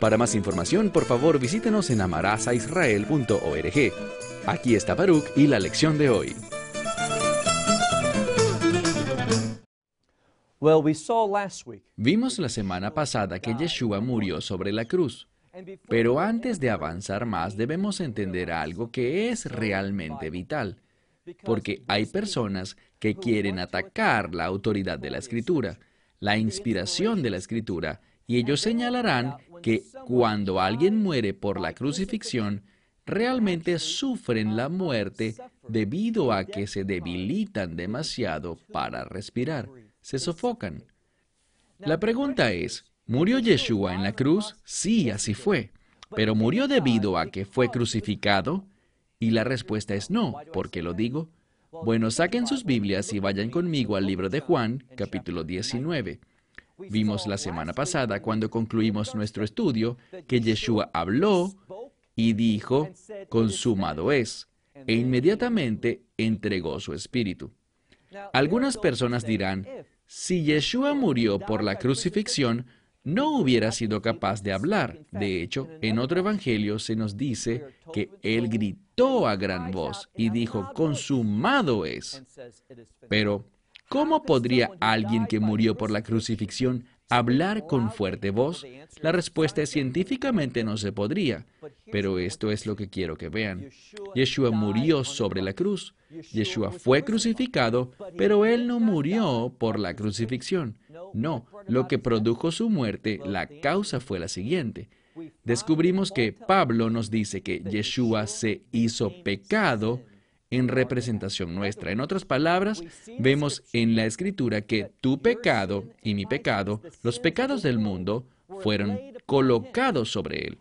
Para más información, por favor, visítenos en amarazaisrael.org. Aquí está Baruch y la lección de hoy. Vimos la semana pasada que Yeshua murió sobre la cruz. Pero antes de avanzar más debemos entender algo que es realmente vital, porque hay personas que quieren atacar la autoridad de la escritura, la inspiración de la escritura, y ellos señalarán que cuando alguien muere por la crucifixión, realmente sufren la muerte debido a que se debilitan demasiado para respirar, se sofocan. La pregunta es, ¿murió Yeshua en la cruz? Sí, así fue. ¿Pero murió debido a que fue crucificado? Y la respuesta es no. ¿Por qué lo digo? Bueno, saquen sus Biblias y vayan conmigo al libro de Juan, capítulo 19. Vimos la semana pasada, cuando concluimos nuestro estudio, que Yeshua habló y dijo, consumado es, e inmediatamente entregó su espíritu. Algunas personas dirán, si Yeshua murió por la crucifixión, no hubiera sido capaz de hablar. De hecho, en otro evangelio se nos dice que él gritó a gran voz y dijo, consumado es. Pero, ¿Cómo podría alguien que murió por la crucifixión hablar con fuerte voz? La respuesta es científicamente no se podría, pero esto es lo que quiero que vean. Yeshua murió sobre la cruz. Yeshua fue crucificado, pero él no murió por la crucifixión. No, lo que produjo su muerte, la causa fue la siguiente. Descubrimos que Pablo nos dice que Yeshua se hizo pecado en representación nuestra. En otras palabras, vemos en la escritura que tu pecado y mi pecado, los pecados del mundo, fueron colocados sobre él.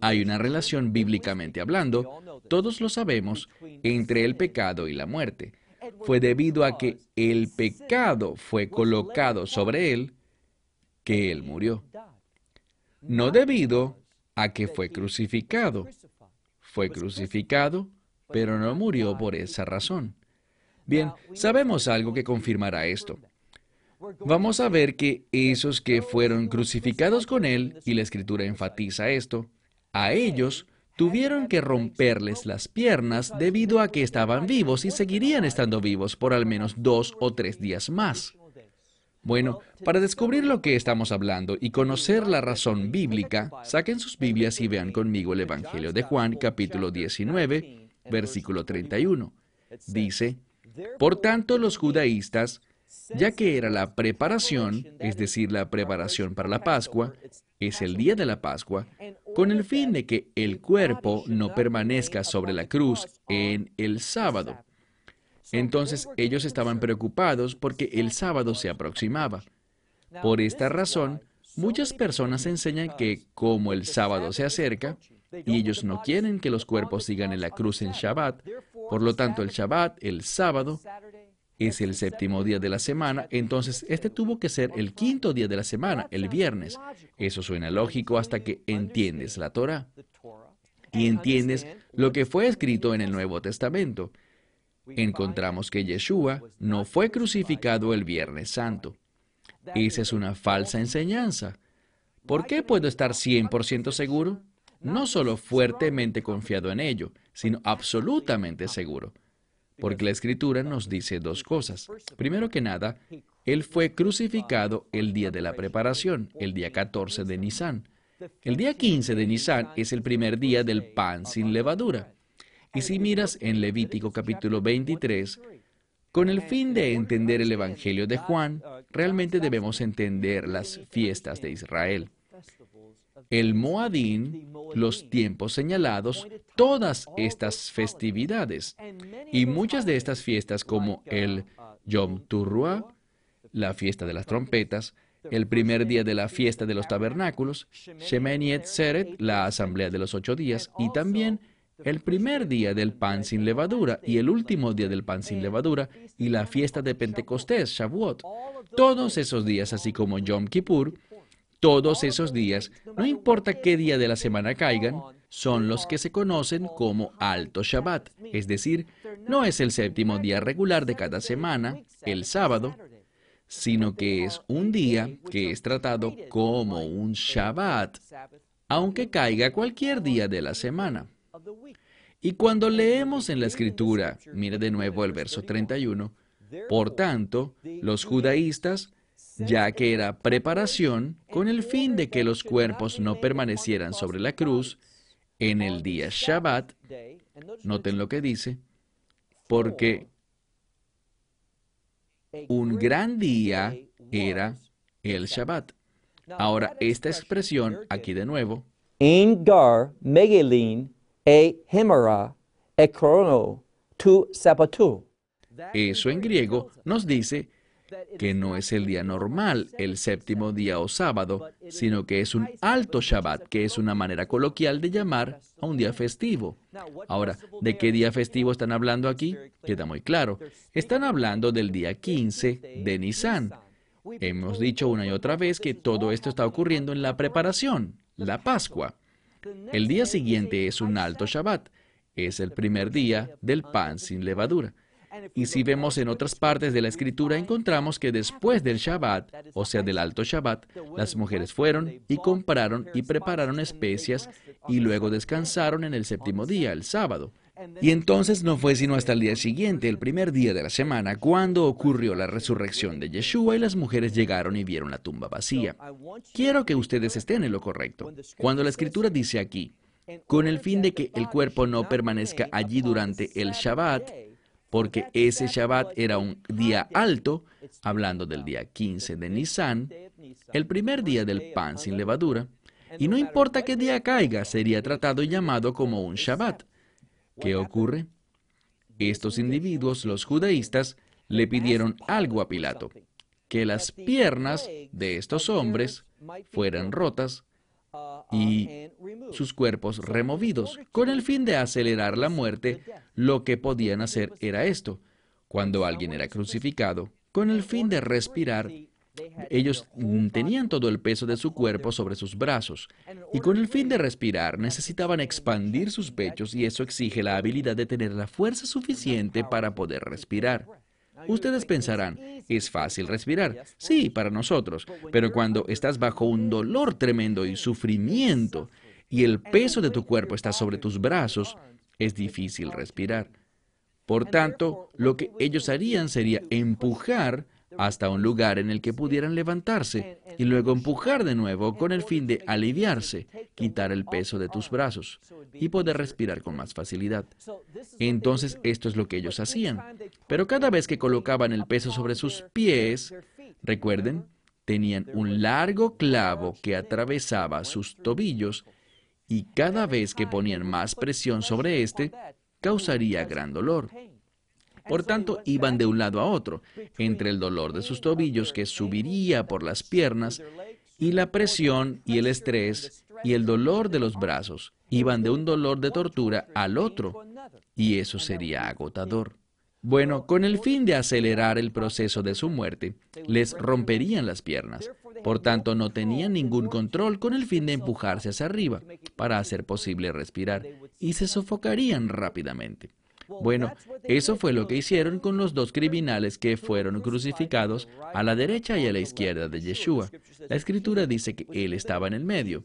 Hay una relación bíblicamente hablando, todos lo sabemos, entre el pecado y la muerte. Fue debido a que el pecado fue colocado sobre él que él murió. No debido a que fue crucificado. Fue crucificado pero no murió por esa razón. Bien, sabemos algo que confirmará esto. Vamos a ver que esos que fueron crucificados con él, y la escritura enfatiza esto, a ellos tuvieron que romperles las piernas debido a que estaban vivos y seguirían estando vivos por al menos dos o tres días más. Bueno, para descubrir lo que estamos hablando y conocer la razón bíblica, saquen sus Biblias y vean conmigo el Evangelio de Juan, capítulo 19, versículo 31. Dice, por tanto los judaístas, ya que era la preparación, es decir, la preparación para la Pascua, es el día de la Pascua, con el fin de que el cuerpo no permanezca sobre la cruz en el sábado. Entonces ellos estaban preocupados porque el sábado se aproximaba. Por esta razón, muchas personas enseñan que como el sábado se acerca, y ellos no quieren que los cuerpos sigan en la cruz en Shabbat. Por lo tanto, el Shabbat, el sábado, es el séptimo día de la semana, entonces este tuvo que ser el quinto día de la semana, el viernes. Eso suena lógico hasta que entiendes la Torah y entiendes lo que fue escrito en el Nuevo Testamento. Encontramos que Yeshua no fue crucificado el Viernes Santo. Esa es una falsa enseñanza. ¿Por qué puedo estar 100% seguro? No solo fuertemente confiado en ello, sino absolutamente seguro. Porque la escritura nos dice dos cosas. Primero que nada, Él fue crucificado el día de la preparación, el día 14 de Nisan. El día 15 de Nisan es el primer día del pan sin levadura. Y si miras en Levítico capítulo 23, con el fin de entender el Evangelio de Juan, realmente debemos entender las fiestas de Israel el Moadín, los tiempos señalados, todas estas festividades. Y muchas de estas fiestas como el Yom Turruah, la fiesta de las trompetas, el primer día de la fiesta de los tabernáculos, Shemini Etzeret, la asamblea de los ocho días, y también el primer día del pan sin levadura y el último día del pan sin levadura y la fiesta de Pentecostés, Shavuot. Todos esos días, así como Yom Kippur, todos esos días, no importa qué día de la semana caigan, son los que se conocen como Alto Shabbat, es decir, no es el séptimo día regular de cada semana, el sábado, sino que es un día que es tratado como un Shabbat, aunque caiga cualquier día de la semana. Y cuando leemos en la escritura, mire de nuevo el verso 31, por tanto, los judaístas, ya que era preparación con el fin de que los cuerpos no permanecieran sobre la cruz en el día Shabbat, noten lo que dice, porque un gran día era el Shabbat. Ahora, esta expresión, aquí de nuevo, gar megelin e hemera e tu Eso en griego nos dice que no es el día normal, el séptimo día o sábado, sino que es un alto Shabbat, que es una manera coloquial de llamar a un día festivo. Ahora, ¿de qué día festivo están hablando aquí? Queda muy claro. Están hablando del día 15 de Nisan. Hemos dicho una y otra vez que todo esto está ocurriendo en la preparación, la Pascua. El día siguiente es un alto Shabbat. Es el primer día del pan sin levadura. Y si vemos en otras partes de la escritura, encontramos que después del Shabbat, o sea, del alto Shabbat, las mujeres fueron y compraron y prepararon especias y luego descansaron en el séptimo día, el sábado. Y entonces no fue sino hasta el día siguiente, el primer día de la semana, cuando ocurrió la resurrección de Yeshua y las mujeres llegaron y vieron la tumba vacía. Quiero que ustedes estén en lo correcto. Cuando la escritura dice aquí, con el fin de que el cuerpo no permanezca allí durante el Shabbat, porque ese Shabbat era un día alto, hablando del día 15 de Nisan, el primer día del pan sin levadura, y no importa qué día caiga, sería tratado y llamado como un Shabbat. ¿Qué ocurre? Estos individuos, los judaístas, le pidieron algo a Pilato, que las piernas de estos hombres fueran rotas y sus cuerpos removidos. Con el fin de acelerar la muerte, lo que podían hacer era esto. Cuando alguien era crucificado, con el fin de respirar, ellos tenían todo el peso de su cuerpo sobre sus brazos y con el fin de respirar necesitaban expandir sus pechos y eso exige la habilidad de tener la fuerza suficiente para poder respirar. Ustedes pensarán, es fácil respirar. Sí, para nosotros, pero cuando estás bajo un dolor tremendo y sufrimiento y el peso de tu cuerpo está sobre tus brazos, es difícil respirar. Por tanto, lo que ellos harían sería empujar hasta un lugar en el que pudieran levantarse y luego empujar de nuevo con el fin de aliviarse, quitar el peso de tus brazos y poder respirar con más facilidad. Entonces esto es lo que ellos hacían. Pero cada vez que colocaban el peso sobre sus pies, recuerden, tenían un largo clavo que atravesaba sus tobillos y cada vez que ponían más presión sobre este, causaría gran dolor. Por tanto, iban de un lado a otro, entre el dolor de sus tobillos que subiría por las piernas y la presión y el estrés y el dolor de los brazos. Iban de un dolor de tortura al otro, y eso sería agotador. Bueno, con el fin de acelerar el proceso de su muerte, les romperían las piernas. Por tanto, no tenían ningún control con el fin de empujarse hacia arriba para hacer posible respirar y se sofocarían rápidamente. Bueno, eso fue lo que hicieron con los dos criminales que fueron crucificados a la derecha y a la izquierda de Yeshua. La escritura dice que él estaba en el medio.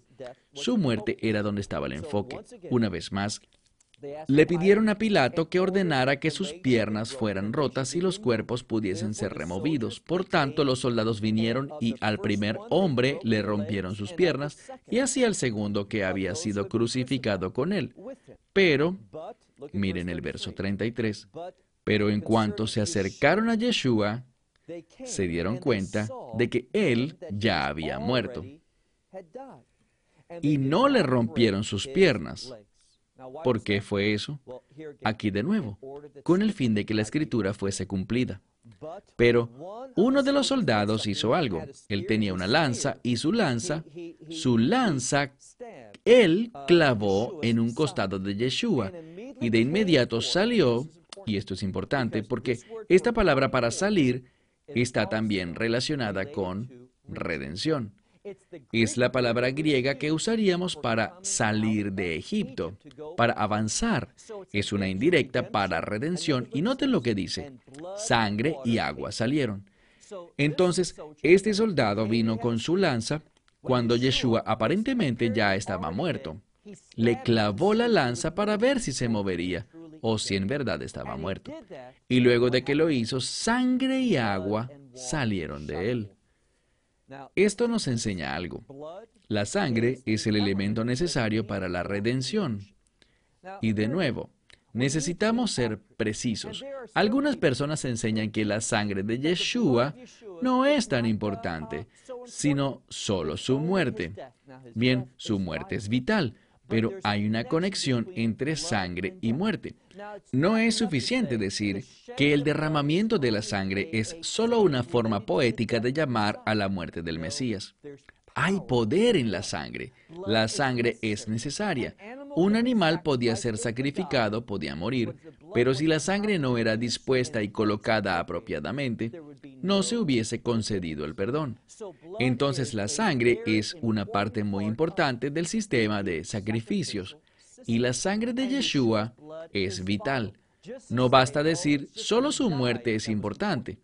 Su muerte era donde estaba el enfoque. Una vez más, le pidieron a Pilato que ordenara que sus piernas fueran rotas y los cuerpos pudiesen ser removidos. Por tanto, los soldados vinieron y al primer hombre le rompieron sus piernas y así al segundo que había sido crucificado con él. Pero Miren el verso 33. Pero en cuanto se acercaron a Yeshua, se dieron cuenta de que él ya había muerto. Y no le rompieron sus piernas. ¿Por qué fue eso? Aquí de nuevo, con el fin de que la escritura fuese cumplida. Pero uno de los soldados hizo algo. Él tenía una lanza y su lanza, su lanza, él clavó en un costado de Yeshua y de inmediato salió, y esto es importante porque esta palabra para salir está también relacionada con redención. Es la palabra griega que usaríamos para salir de Egipto, para avanzar. Es una indirecta para redención y noten lo que dice, sangre y agua salieron. Entonces, este soldado vino con su lanza cuando Yeshua aparentemente ya estaba muerto. Le clavó la lanza para ver si se movería o si en verdad estaba muerto. Y luego de que lo hizo, sangre y agua salieron de él. Esto nos enseña algo. La sangre es el elemento necesario para la redención. Y de nuevo, necesitamos ser precisos. Algunas personas enseñan que la sangre de Yeshua no es tan importante, sino solo su muerte. Bien, su muerte es vital, pero hay una conexión entre sangre y muerte. No es suficiente decir que el derramamiento de la sangre es solo una forma poética de llamar a la muerte del Mesías. Hay poder en la sangre. La sangre es necesaria. Un animal podía ser sacrificado, podía morir, pero si la sangre no era dispuesta y colocada apropiadamente, no se hubiese concedido el perdón. Entonces la sangre es una parte muy importante del sistema de sacrificios. Y la sangre de Yeshua es vital. No basta decir, solo su muerte es importante.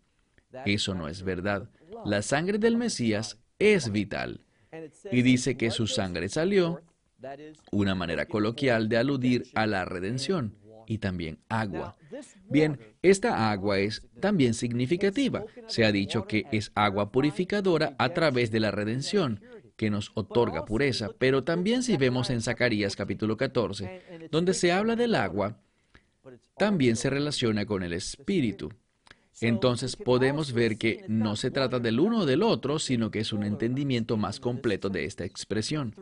Eso no es verdad. La sangre del Mesías es vital. Y dice que su sangre salió, una manera coloquial de aludir a la redención y también agua. Bien, esta agua es también significativa. Se ha dicho que es agua purificadora a través de la redención, que nos otorga pureza, pero también si vemos en Zacarías capítulo 14, donde se habla del agua, también se relaciona con el Espíritu. Entonces podemos ver que no se trata del uno o del otro, sino que es un entendimiento más completo de esta expresión.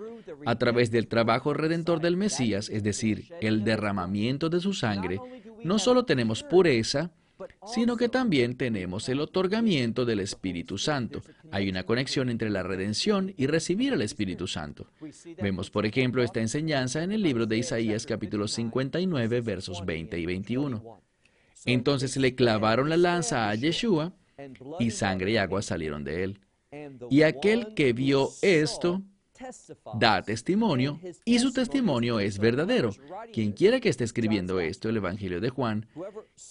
A través del trabajo redentor del Mesías, es decir, el derramamiento de su sangre, no solo tenemos pureza, sino que también tenemos el otorgamiento del Espíritu Santo. Hay una conexión entre la redención y recibir al Espíritu Santo. Vemos, por ejemplo, esta enseñanza en el libro de Isaías capítulo 59, versos 20 y 21. Entonces le clavaron la lanza a Yeshua y sangre y agua salieron de él. Y aquel que vio esto da testimonio y su testimonio es verdadero. Quien quiera que esté escribiendo esto, el Evangelio de Juan,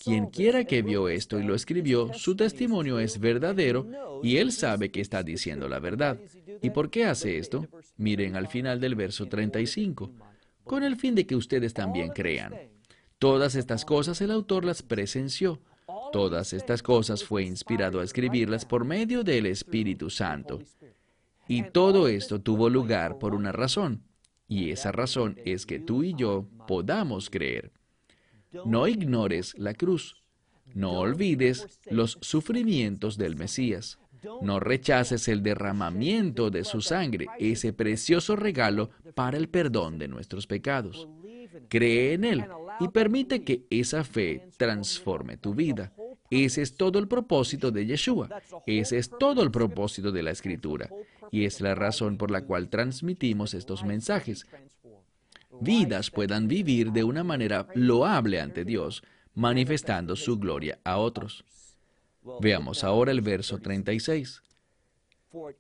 quien quiera que vio esto y lo escribió, su testimonio es verdadero y él sabe que está diciendo la verdad. ¿Y por qué hace esto? Miren al final del verso 35, con el fin de que ustedes también crean. Todas estas cosas el autor las presenció. Todas estas cosas fue inspirado a escribirlas por medio del Espíritu Santo. Y todo esto tuvo lugar por una razón, y esa razón es que tú y yo podamos creer. No ignores la cruz. No olvides los sufrimientos del Mesías. No rechaces el derramamiento de su sangre, ese precioso regalo para el perdón de nuestros pecados. Cree en Él y permite que esa fe transforme tu vida. Ese es todo el propósito de Yeshua. Ese es todo el propósito de la Escritura. Y es la razón por la cual transmitimos estos mensajes. Vidas puedan vivir de una manera loable ante Dios, manifestando su gloria a otros. Veamos ahora el verso 36.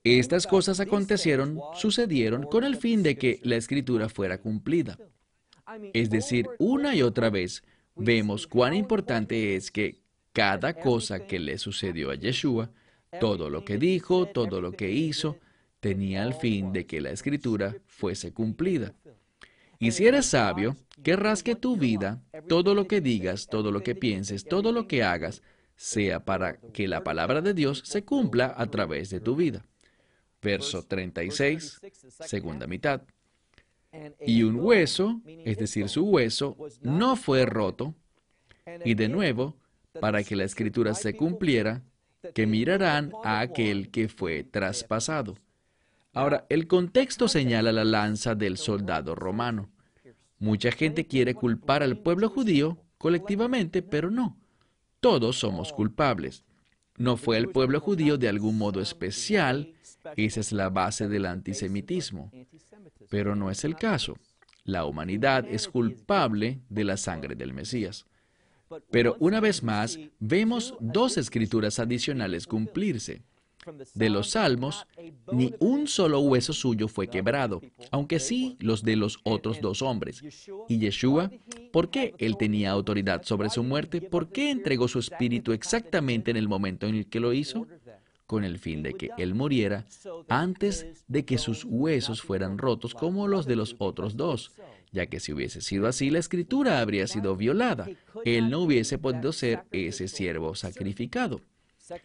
Estas cosas acontecieron, sucedieron con el fin de que la escritura fuera cumplida. Es decir, una y otra vez vemos cuán importante es que cada cosa que le sucedió a Yeshua, todo lo que dijo, todo lo que hizo, tenía el fin de que la escritura fuese cumplida. Y si eres sabio, querrás que tu vida, todo lo que digas, todo lo que pienses, todo lo que hagas, sea para que la palabra de Dios se cumpla a través de tu vida. Verso 36, segunda mitad. Y un hueso, es decir, su hueso, no fue roto. Y de nuevo, para que la escritura se cumpliera, que mirarán a aquel que fue traspasado. Ahora, el contexto señala la lanza del soldado romano. Mucha gente quiere culpar al pueblo judío colectivamente, pero no. Todos somos culpables. No fue el pueblo judío de algún modo especial. Esa es la base del antisemitismo. Pero no es el caso. La humanidad es culpable de la sangre del Mesías. Pero una vez más, vemos dos escrituras adicionales cumplirse. De los salmos, ni un solo hueso suyo fue quebrado, aunque sí los de los otros dos hombres. Y Yeshua, ¿por qué él tenía autoridad sobre su muerte? ¿Por qué entregó su espíritu exactamente en el momento en el que lo hizo? Con el fin de que él muriera antes de que sus huesos fueran rotos como los de los otros dos, ya que si hubiese sido así, la escritura habría sido violada. Él no hubiese podido ser ese siervo sacrificado.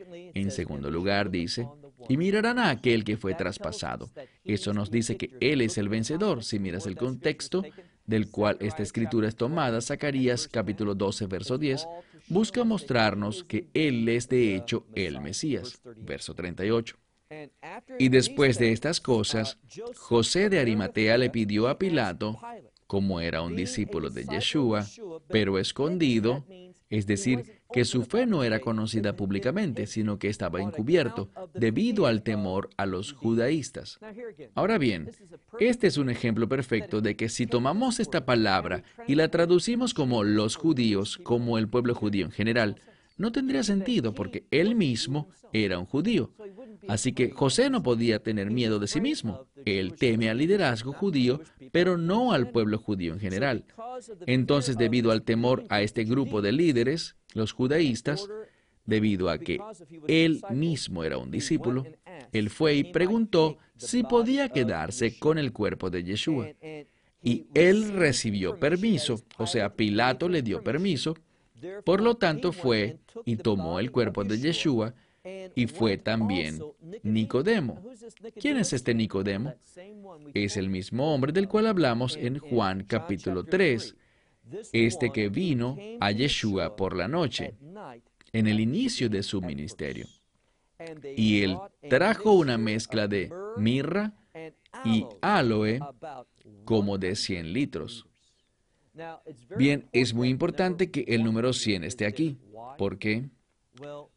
En segundo lugar, dice, y mirarán a aquel que fue traspasado. Eso nos dice que Él es el vencedor. Si miras el contexto del cual esta escritura es tomada, Zacarías capítulo 12, verso 10, busca mostrarnos que Él es de hecho el Mesías. Verso 38. Y después de estas cosas, José de Arimatea le pidió a Pilato, como era un discípulo de Yeshua, pero escondido, es decir, que su fe no era conocida públicamente, sino que estaba encubierto debido al temor a los judaístas. Ahora bien, este es un ejemplo perfecto de que si tomamos esta palabra y la traducimos como los judíos, como el pueblo judío en general, no tendría sentido porque él mismo era un judío. Así que José no podía tener miedo de sí mismo. Él teme al liderazgo judío, pero no al pueblo judío en general. Entonces, debido al temor a este grupo de líderes, los judaístas, debido a que él mismo era un discípulo, él fue y preguntó si podía quedarse con el cuerpo de Yeshua. Y él recibió permiso, o sea, Pilato le dio permiso, por lo tanto fue y tomó el cuerpo de Yeshua y fue también Nicodemo. ¿Quién es este Nicodemo? Es el mismo hombre del cual hablamos en Juan capítulo 3, este que vino a Yeshua por la noche, en el inicio de su ministerio. Y él trajo una mezcla de mirra y aloe como de 100 litros. Bien, es muy importante que el número 100 esté aquí. ¿Por qué?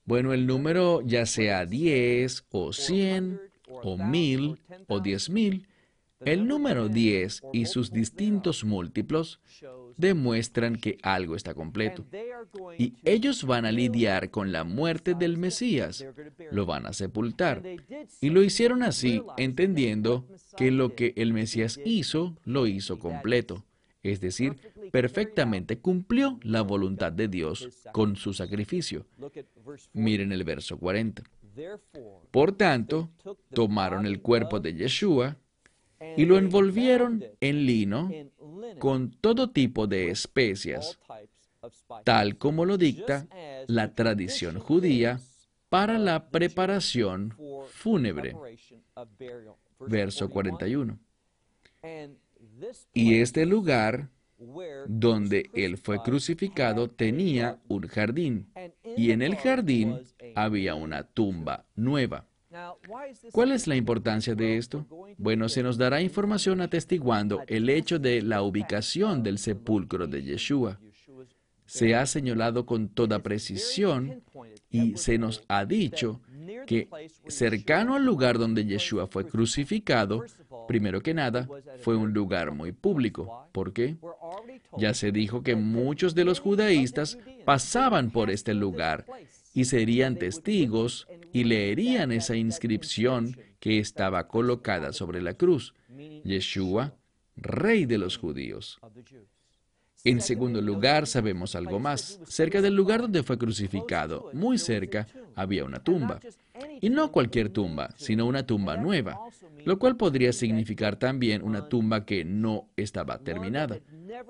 Bueno, el número ya sea 10 o 100 o 1000 o 10000, el número 10 y sus distintos múltiplos demuestran que algo está completo. Y ellos van a lidiar con la muerte del Mesías, lo van a sepultar. Y lo hicieron así, entendiendo que lo que el Mesías hizo, lo hizo completo es decir, perfectamente cumplió la voluntad de Dios con su sacrificio. Miren el verso 40. Por tanto, tomaron el cuerpo de Yeshua y lo envolvieron en lino con todo tipo de especias, tal como lo dicta la tradición judía para la preparación fúnebre. Verso 41. Y este lugar donde él fue crucificado tenía un jardín, y en el jardín había una tumba nueva. ¿Cuál es la importancia de esto? Bueno, se nos dará información atestiguando el hecho de la ubicación del sepulcro de Yeshua. Se ha señalado con toda precisión y se nos ha dicho que cercano al lugar donde Yeshua fue crucificado, primero que nada, fue un lugar muy público. ¿Por qué? Ya se dijo que muchos de los judaístas pasaban por este lugar y serían testigos y leerían esa inscripción que estaba colocada sobre la cruz. Yeshua, Rey de los judíos. En segundo lugar, sabemos algo más. Cerca del lugar donde fue crucificado, muy cerca, había una tumba. Y no cualquier tumba, sino una tumba nueva, lo cual podría significar también una tumba que no estaba terminada,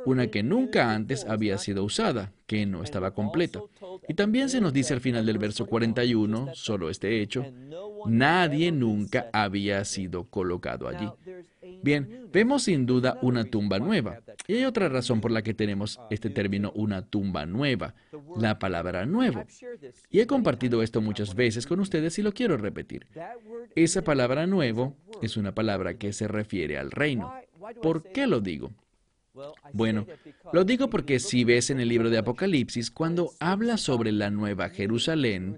una que nunca antes había sido usada, que no estaba completa. Y también se nos dice al final del verso 41, solo este hecho, nadie nunca había sido colocado allí. Bien, vemos sin duda una tumba nueva. Y hay otra razón por la que tenemos este término una tumba nueva, la palabra nuevo. Y he compartido esto muchas veces con ustedes y lo quiero repetir. Esa palabra nuevo es una palabra que se refiere al reino. ¿Por qué lo digo? Bueno, lo digo porque si ves en el libro de Apocalipsis, cuando habla sobre la nueva Jerusalén,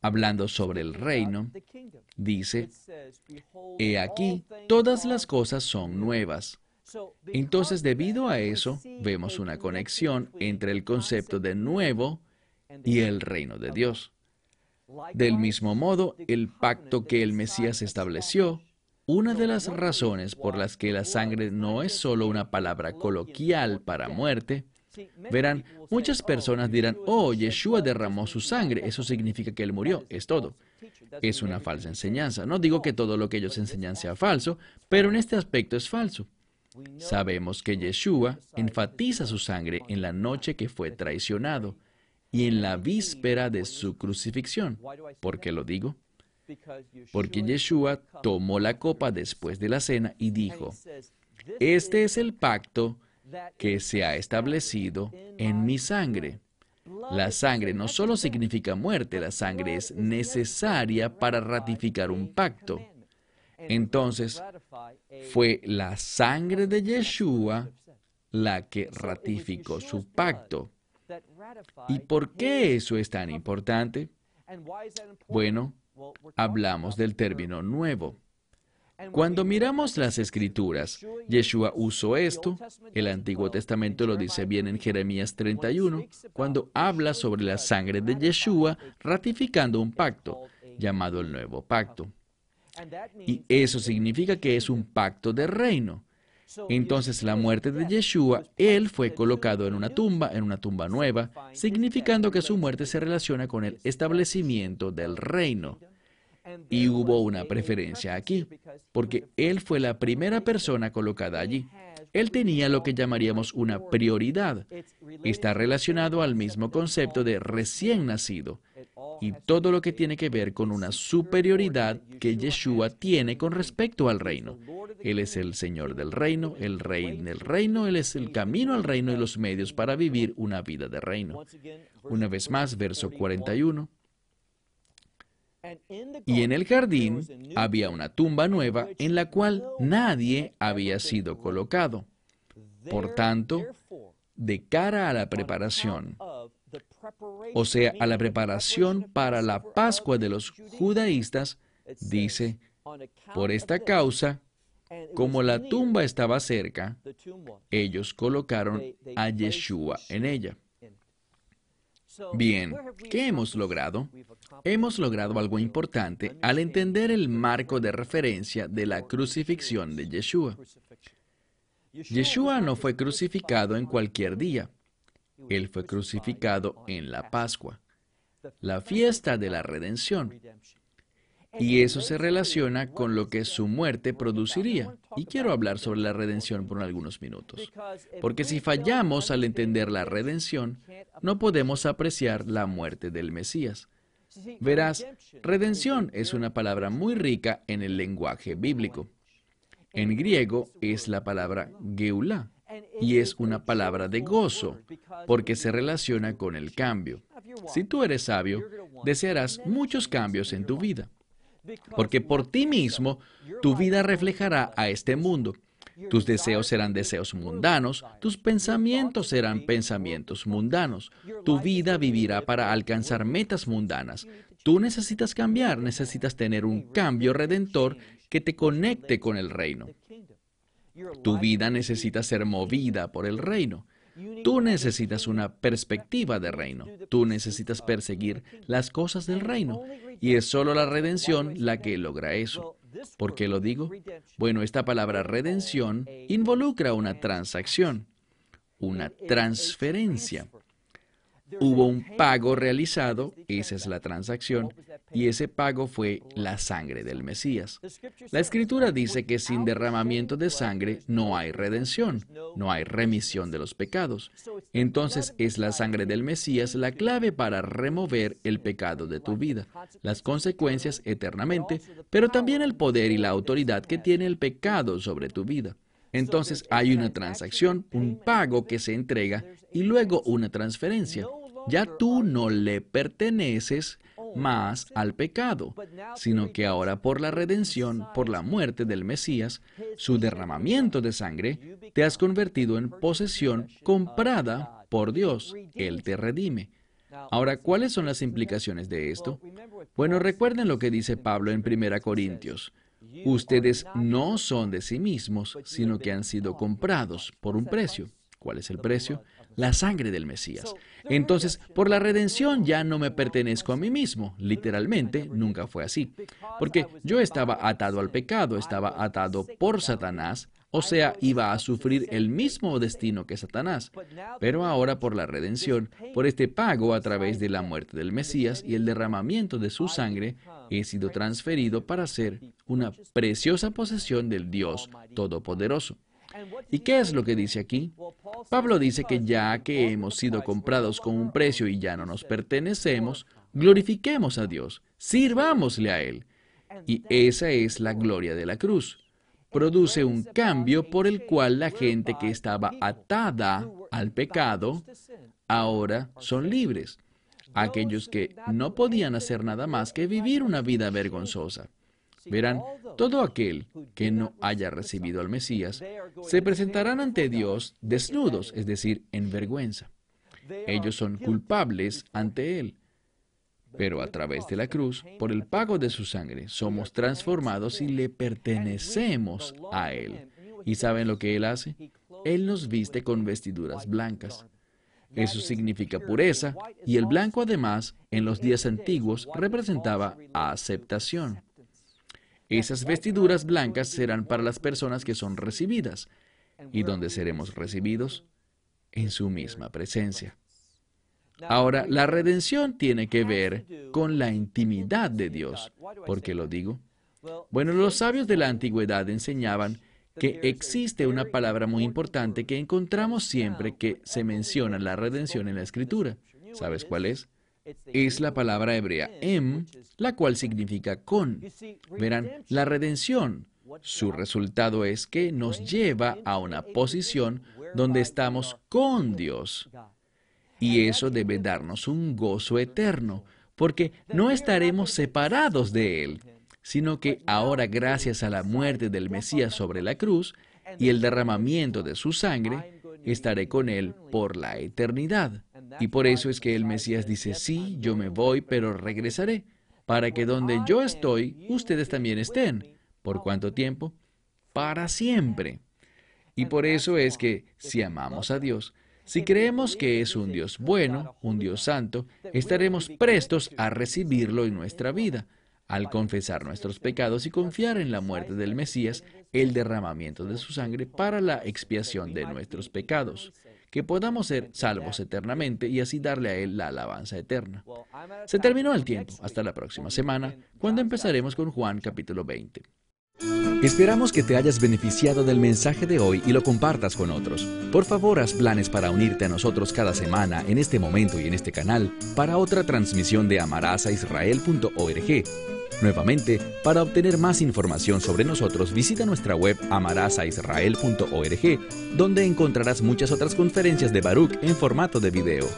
hablando sobre el reino, dice, He aquí, todas las cosas son nuevas. Entonces, debido a eso, vemos una conexión entre el concepto de nuevo y el reino de Dios. Del mismo modo, el pacto que el Mesías estableció, una de las razones por las que la sangre no es solo una palabra coloquial para muerte, verán, muchas personas dirán, oh, Yeshua derramó su sangre, eso significa que él murió, es todo. Es una falsa enseñanza. No digo que todo lo que ellos enseñan sea falso, pero en este aspecto es falso. Sabemos que Yeshua enfatiza su sangre en la noche que fue traicionado y en la víspera de su crucifixión. ¿Por qué lo digo? Porque Yeshua tomó la copa después de la cena y dijo, este es el pacto que se ha establecido en mi sangre. La sangre no solo significa muerte, la sangre es necesaria para ratificar un pacto. Entonces, fue la sangre de Yeshua la que ratificó su pacto. ¿Y por qué eso es tan importante? Bueno, hablamos del término nuevo. Cuando miramos las escrituras, Yeshua usó esto, el Antiguo Testamento lo dice bien en Jeremías 31, cuando habla sobre la sangre de Yeshua ratificando un pacto, llamado el nuevo pacto. Y eso significa que es un pacto de reino. Entonces la muerte de Yeshua, él fue colocado en una tumba, en una tumba nueva, significando que su muerte se relaciona con el establecimiento del reino. Y hubo una preferencia aquí, porque él fue la primera persona colocada allí. Él tenía lo que llamaríamos una prioridad. Está relacionado al mismo concepto de recién nacido y todo lo que tiene que ver con una superioridad que Yeshua tiene con respecto al reino. Él es el Señor del reino, el Rey del reino, Él es el camino al reino y los medios para vivir una vida de reino. Una vez más, verso 41. Y en el jardín había una tumba nueva en la cual nadie había sido colocado. Por tanto, de cara a la preparación, o sea, a la preparación para la Pascua de los judaístas, dice, por esta causa, como la tumba estaba cerca, ellos colocaron a Yeshua en ella. Bien, ¿qué hemos logrado? Hemos logrado algo importante al entender el marco de referencia de la crucifixión de Yeshua. Yeshua no fue crucificado en cualquier día. Él fue crucificado en la Pascua, la fiesta de la redención. Y eso se relaciona con lo que su muerte produciría. Y quiero hablar sobre la redención por algunos minutos. Porque si fallamos al entender la redención, no podemos apreciar la muerte del Mesías. Verás, redención es una palabra muy rica en el lenguaje bíblico. En griego es la palabra geulá y es una palabra de gozo porque se relaciona con el cambio. Si tú eres sabio, desearás muchos cambios en tu vida porque por ti mismo tu vida reflejará a este mundo. Tus deseos serán deseos mundanos, tus pensamientos serán pensamientos mundanos, tu vida vivirá para alcanzar metas mundanas. Tú necesitas cambiar, necesitas tener un cambio redentor que te conecte con el reino. Tu vida necesita ser movida por el reino. Tú necesitas una perspectiva de reino. Tú necesitas perseguir las cosas del reino. Y es solo la redención la que logra eso. ¿Por qué lo digo? Bueno, esta palabra redención involucra una transacción, una transferencia. Hubo un pago realizado, esa es la transacción, y ese pago fue la sangre del Mesías. La escritura dice que sin derramamiento de sangre no hay redención, no hay remisión de los pecados. Entonces es la sangre del Mesías la clave para remover el pecado de tu vida, las consecuencias eternamente, pero también el poder y la autoridad que tiene el pecado sobre tu vida. Entonces hay una transacción, un pago que se entrega y luego una transferencia. Ya tú no le perteneces, más al pecado, sino que ahora por la redención, por la muerte del Mesías, su derramamiento de sangre, te has convertido en posesión comprada por Dios. Él te redime. Ahora, ¿cuáles son las implicaciones de esto? Bueno, recuerden lo que dice Pablo en 1 Corintios. Ustedes no son de sí mismos, sino que han sido comprados por un precio. ¿Cuál es el precio? La sangre del Mesías. Entonces, por la redención ya no me pertenezco a mí mismo. Literalmente, nunca fue así. Porque yo estaba atado al pecado, estaba atado por Satanás, o sea, iba a sufrir el mismo destino que Satanás. Pero ahora por la redención, por este pago a través de la muerte del Mesías y el derramamiento de su sangre, he sido transferido para ser una preciosa posesión del Dios Todopoderoso. ¿Y qué es lo que dice aquí? Pablo dice que ya que hemos sido comprados con un precio y ya no nos pertenecemos, glorifiquemos a Dios, sirvámosle a Él. Y esa es la gloria de la cruz produce un cambio por el cual la gente que estaba atada al pecado ahora son libres. Aquellos que no podían hacer nada más que vivir una vida vergonzosa. Verán, todo aquel que no haya recibido al Mesías se presentarán ante Dios desnudos, es decir, en vergüenza. Ellos son culpables ante Él. Pero a través de la cruz, por el pago de su sangre, somos transformados y le pertenecemos a Él. ¿Y saben lo que Él hace? Él nos viste con vestiduras blancas. Eso significa pureza, y el blanco además, en los días antiguos, representaba aceptación. Esas vestiduras blancas serán para las personas que son recibidas. ¿Y dónde seremos recibidos? En su misma presencia. Ahora, la redención tiene que ver con la intimidad de Dios. ¿Por qué lo digo? Bueno, los sabios de la antigüedad enseñaban que existe una palabra muy importante que encontramos siempre que se menciona la redención en la escritura. ¿Sabes cuál es? Es la palabra hebrea em, la cual significa con. Verán, la redención, su resultado es que nos lleva a una posición donde estamos con Dios. Y eso debe darnos un gozo eterno, porque no estaremos separados de Él, sino que ahora gracias a la muerte del Mesías sobre la cruz y el derramamiento de su sangre, estaré con Él por la eternidad. Y por eso es que el Mesías dice, sí, yo me voy, pero regresaré, para que donde yo estoy, ustedes también estén. ¿Por cuánto tiempo? Para siempre. Y por eso es que, si amamos a Dios, si creemos que es un Dios bueno, un Dios santo, estaremos prestos a recibirlo en nuestra vida, al confesar nuestros pecados y confiar en la muerte del Mesías, el derramamiento de su sangre para la expiación de nuestros pecados, que podamos ser salvos eternamente y así darle a Él la alabanza eterna. Se terminó el tiempo. Hasta la próxima semana, cuando empezaremos con Juan capítulo 20. Esperamos que te hayas beneficiado del mensaje de hoy y lo compartas con otros. Por favor, haz planes para unirte a nosotros cada semana en este momento y en este canal para otra transmisión de amarazaisrael.org. Nuevamente, para obtener más información sobre nosotros, visita nuestra web amarazaisrael.org, donde encontrarás muchas otras conferencias de Baruch en formato de video.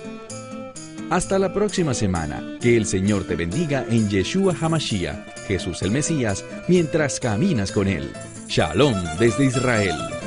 Hasta la próxima semana. Que el Señor te bendiga en Yeshua Hamashiach, Jesús el Mesías, mientras caminas con Él. Shalom desde Israel.